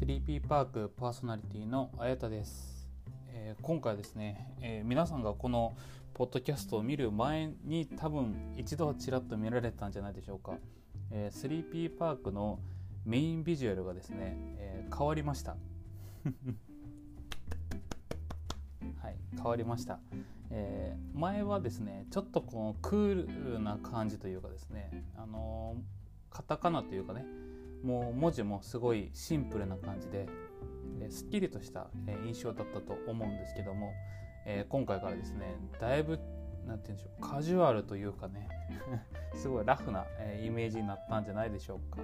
3P パークパーソナリティのあやたです、えー、今回ですね、えー、皆さんがこのポッドキャストを見る前に多分一度はちらっと見られたんじゃないでしょうか、えー、3P パークのメインビジュアルがですね、え変わりました。はい変わりました、え前はですねちょっとこのクールな感じというかですねあのカタカナというかねもう文字もすごいシンプルな感じで、え、すっきりとした、印象だったと思うんですけども、えー、今回からですねだいぶなんて言うんでしょうカジュアルというかね すごいラフな、え、イメージになったんじゃないでしょうか。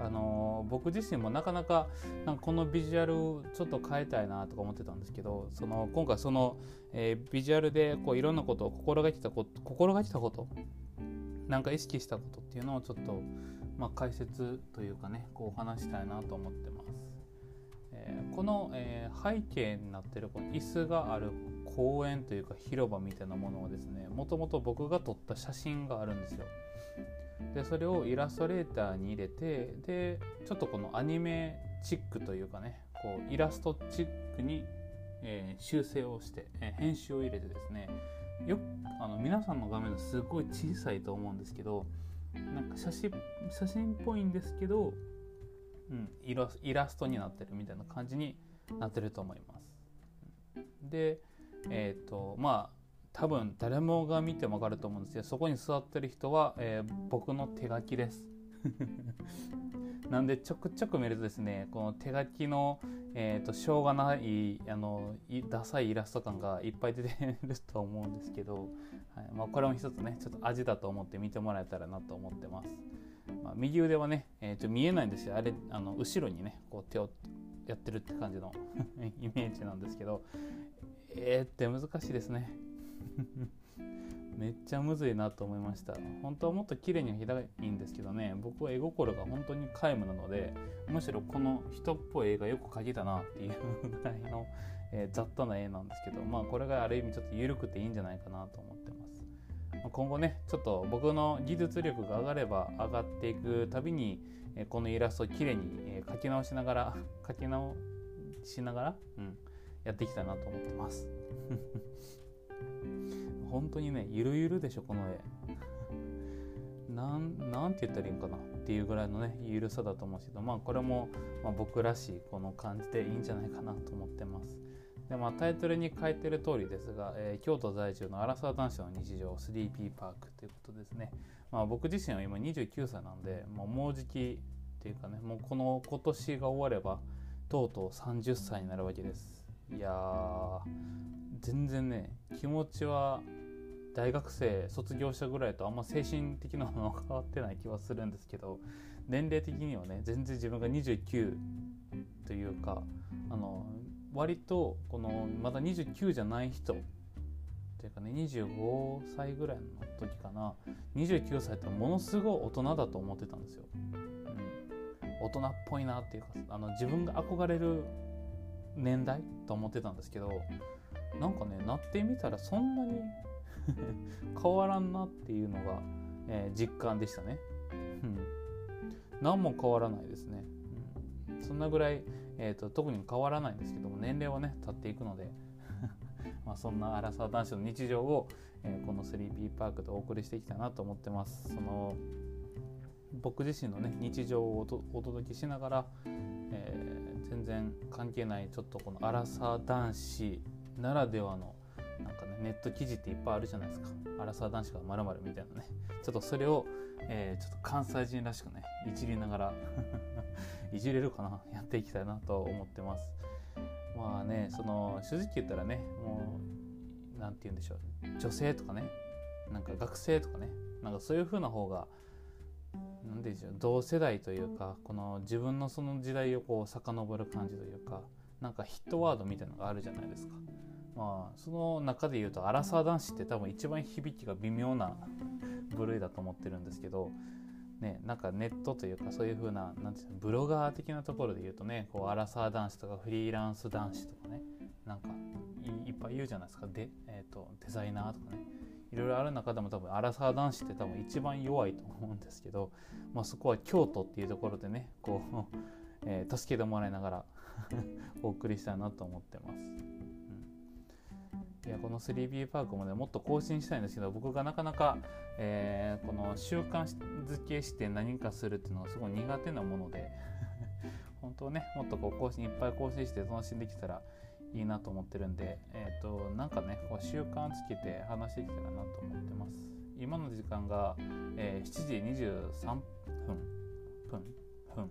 あのー、僕自身もなかなかなんかこのビジュアルちょっと変えたいなとか思ってたんですけどその今回その、えー、ビジュアルでこういろんなことを心がけたこと心がけたことなんか意識したことっていうのをちょっとまあ、解説というかねこう話したいなと思ってます。えー、この、えー、背景になってるこの椅子がある公園というか広場みたいなものをですねもともと僕が撮った写真があるんですよ。でそれをイラストレーターに入れてでちょっとこのアニメチックというかねこうイラストチックに、えー、修正をして、えー、編集を入れてですねよあの皆さんの画面すごい小さいと思うんですけどなんか写真写真っぽいんですけど、うん、イライラストになってるみたいな感じになってると思います。でえっ、ー、とまあ多分誰もが見ても分かると思うんですけどそこに座ってる人は、えー、僕の手書きです。なんでちょくちょく見るとですねこの手書きの、えーと、しょうがないあのダサいイラスト感がいっぱい出てると思うんですけど、はいまあ、これも一つねちょっと味だと思って見てもらえたらなと思ってます。まあ、右腕はね、えー、と見えないんですよあれあの後ろにねこう手をやってるって感じの イメージなんですけどえーって難しいですね。めっちゃむずいなと思いました。本当はもっと綺麗には開いんですけどね。僕は絵心が本当に皆無なのでむしろこの人っぽい絵がよく描けたなっていうぐらいの、えー、雑多な絵なんですけどまあこれがある意味ちょっと緩くていいんじゃないかなと思ってます。今後ねちょっと僕の技術力が上がれば上がっていくたびに、このイラストをきれいに、描き直しながら描き直しながら、うん、やっていきたいなと思ってます。本当にねゆるゆるでしょこの絵。なんなんて言ったらいいんかなっていうぐらいのねゆるさだと思うんですけどまあこれも、まあ、僕らしいこの感じでいいんじゃないかなと思ってます。でまあタイトルに書いてる通りですが、えー、京都在住のアラサー男子の日常 3P パークということですね。まあ僕自身は今29歳なんでもうもうじきっていうかねもうこの今年が終わればとうとう30歳になるわけです。いやー全然ね気持ちは大学生卒業したぐらいとあんま精神的なものは変わってない気はするんですけど年齢的にはね全然自分が29というかあの割とこのまだ29じゃない人というかね25歳ぐらいの時かな29歳ってものすごい大人だと思ってたんですよ。うん、大人っぽいなっていうかあの自分が憧れる年代と思ってたんですけどなんかねなってみたらそんなに 変わらんなっていうのが、えー、実感でしたね。うん、何も変わらないですね。うん、そんなぐらい、えーと、特に変わらないんですけども年齢はね経っていくので まあそんなアラサー男子の日常を、えー、この 3P パークでお送りしていきたいなと思ってます。その僕自身のね日常をお届けしながら、えー、全然関係ないちょっとこのアラサー男子ならではのネット記事っていっぱいあるじゃないですか。アラサー男子がまるまるみたいなね。ちょっとそれを、えー、ちょっと関西人らしくねいじりながら いじれるかな。やっていきたいなと思ってます。まあねその正直言ったらねもう何て言うんでしょう。女性とかねなんか学生とかねなんかそういう風な方が何て言うんでしょう。同世代というかこの自分のその時代をこう遡る感じというかなんかヒットワードみたいなのがあるじゃないですか。まあその中で言うとアラサー男子って多分一番響きが微妙な部類だと思ってるんですけどね、なんかネットというかそういう風ななんていうのブロガー的なところで言うとねこうアラサー男子とかフリーランス男子とかねなんかいっぱい言うじゃないですかで、えーと、デザイナーとかねいろいろある中でも多分アラサー男子って多分一番弱いと思うんですけど、まあ、そこは京都っていうところでねこうえー、助けてもらいながら お送りしたいなと思ってます。やこの 3B パークもねもっと更新したいんですけど僕がなかなか、えー、この習慣づけして何かするっていうのがすごい苦手なもので 本当ねもっとこう更新いっぱい更新して楽しんできたらいいなと思ってるんで、えーと、なんかねこう習慣つけて話してきたらなと思ってます。今の時間が、えー、7時23分分分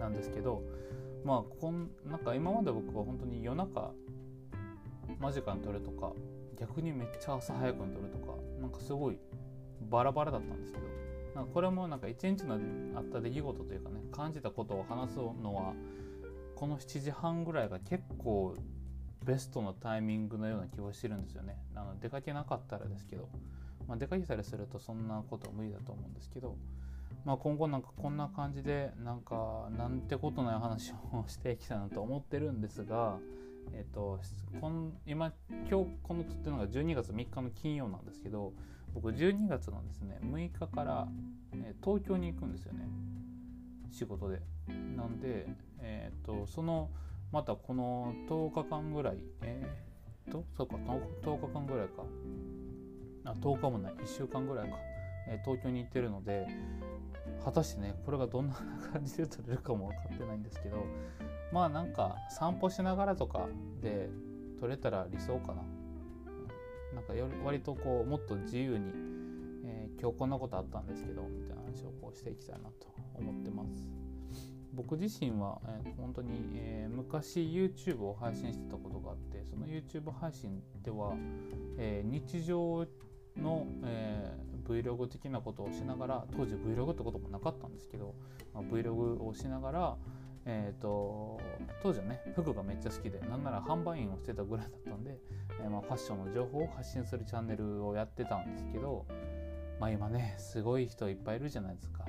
なんですけどまあこんなんか今まで僕は本当に夜中間近に撮るとか逆にめっちゃ朝早くに撮るとかなんかすごいバラバラだったんですけどなんかこれもなんか一日のあった出来事というかね感じたことを話すのはこの7時半ぐらいが結構ベストのタイミングのような気がしてるんですよね。あの出かけなかったらですけど、まあ、出かけたりするとそんなことは無理だと思うんですけど、まあ、今後なんかこんな感じでなんかなんてことない話を していきたいなと思ってるんですが、えっ、と今今日この撮ってるのが12月3日の金曜なんですけど僕12月のですね6日から、え、東京に行くんですよね。仕事で。なんで、えっ、とそのまたこの10日間ぐらいえっ、とそうか 10, 10日間ぐらいか。あ10日もない。1週間ぐらいか、え東京に行ってるので果たしてねこれがどんな感じで撮れるかも分かってないんですけどまあなんか散歩しながらとかで撮れたら理想かな。なんかより割とこうもっと自由に、えー、今日こんなことあったんですけどみたいな話をこうしていきたいなと思ってます。僕自身は、えー、本当に、えー、昔 YouTube を配信してたことがあってその YouTube 配信では、えー、日常の、えー、Vlog 的なことをしながら当時 Vlog ってこともなかったんですけど、まあ、Vlog をしながら、えーと、当時はね服がめっちゃ好きでなんなら販売員をしてたぐらいだったんで、えー、まあ、ファッションの情報を発信するチャンネルをやってたんですけど、まあ、今ねすごい人いっぱいいるじゃないですか。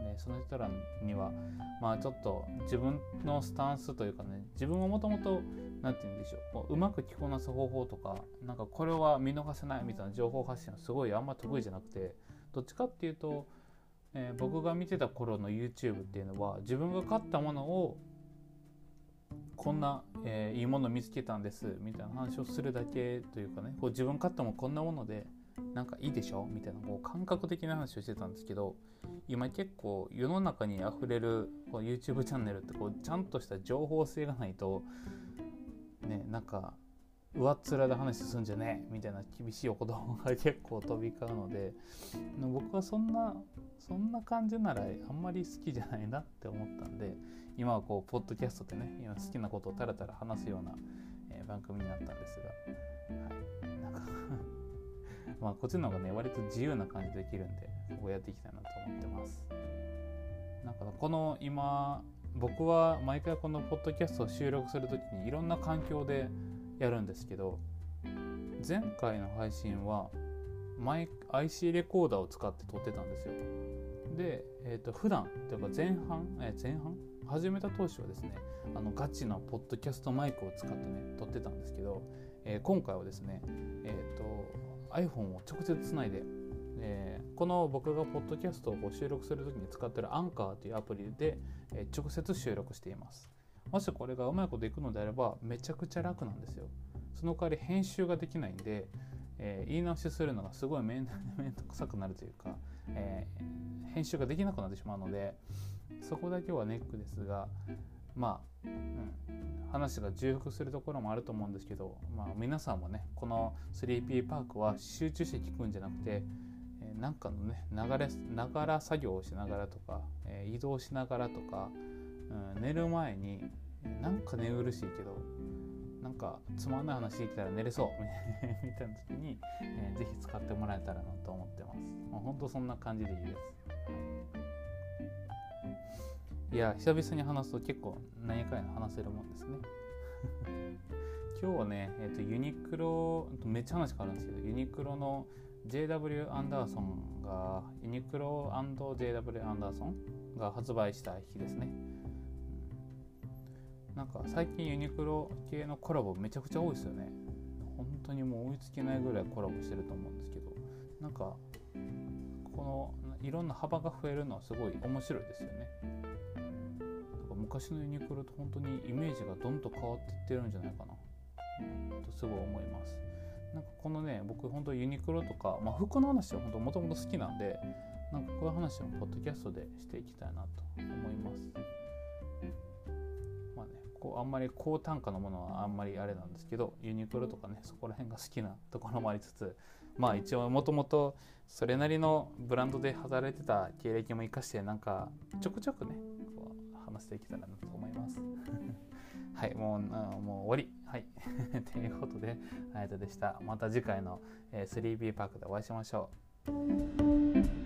ね、その人らにはまあちょっと自分のスタンスというかね自分はもともと何て言うんでしょううまく着こなす方法とかなんかこれは見逃せないみたいな情報発信はすごいあんま得意じゃなくてどっちかっていうとえー、僕が見てた頃の YouTube っていうのは自分が買ったものをこんな、えー、いいもの見つけたんですみたいな話をするだけというかねこう自分買ったもこんなものでなんかいいでしょみたいなこう感覚的な話をしてたんですけど今結構世の中にあふれるこう YouTube チャンネルってこうちゃんとした情報性がないとねなんか上っ面で話すんじゃねえみたいな厳しいお言葉が結構飛び交うので僕はそんなそんな感じならあんまり好きじゃないなって思ったんで今はこうポッドキャストでね今好きなことをたらたら話すような、えー、番組になったんですが、はい、なんか まあこっちの方がね割と自由な感じでできるんでこうやっていきたいなと思ってます。なんかこの今僕は毎回このポッドキャストを収録する時にいろんな環境でやるんですけど前回の配信はマイ IC レコーダーを使って撮ってたんですよ。で、えーと、普段というか前半、え、前半？始めた当初はですねあのガチのポッドキャストマイクを使ってね撮ってたんですけど、えー、今回はですね、えーと、iPhone を直接つないで、えー、この僕がポッドキャストを収録する時に使ってるアンカーというアプリで、えー、直接収録しています。もしこれがうまいこといくのであればめちゃくちゃ楽なんですよ。その代わり編集ができないんで、えー、言い直しするのがすごい面倒くさくなるというか、えー、編集ができなくなってしまうのでそこだけはネックですがまあ、うん、話が重複するところもあると思うんですけど、まあ、皆さんもねこの 3P パークは集中して聞くんじゃなくてえなんかのね流れながら作業をしながらとか、えー、移動しながらとか、うん、寝る前になんか寝苦しいけどなんかつまんない話できたら寝れそうみたいな 時に、えー、ぜひ使ってもらえたらなと思ってます。まあ、本当そんな感じでいいです。いや久々に話すと結構何回か話せるもんですね。今日はね、えーと、ユニクロめっちゃ話変わるんですけどユニクロの JW アンダーソンがユニクロ &JW アンダーソンが発売した日ですね。なんか最近ユニクロ系のコラボめちゃくちゃ多いですよね。本当にもう追いつけないぐらいコラボしてると思うんですけど、なんかこのいろんな幅が増えるのはすごい面白いですよね。か昔のユニクロと本当にイメージがどんと変わっていってるんじゃないかな、とすごい思いますなんかこのね僕本当ユニクロとか、まあ、服の話は本当もともと好きなんでなんかこういう話もポッドキャストでしていきたいなと思いますこうあんまり高単価のものはあんまりあれなんですけどユニクロとかねそこら辺が好きなところもありつつまあ一応もともとそれなりのブランドで働いてた経歴も生かしてなんかちょくちょくねこう話していけたらなと思います。はいもうもう終わり。はい。ということであやとでした。また次回の 3B パークでお会いしましょう。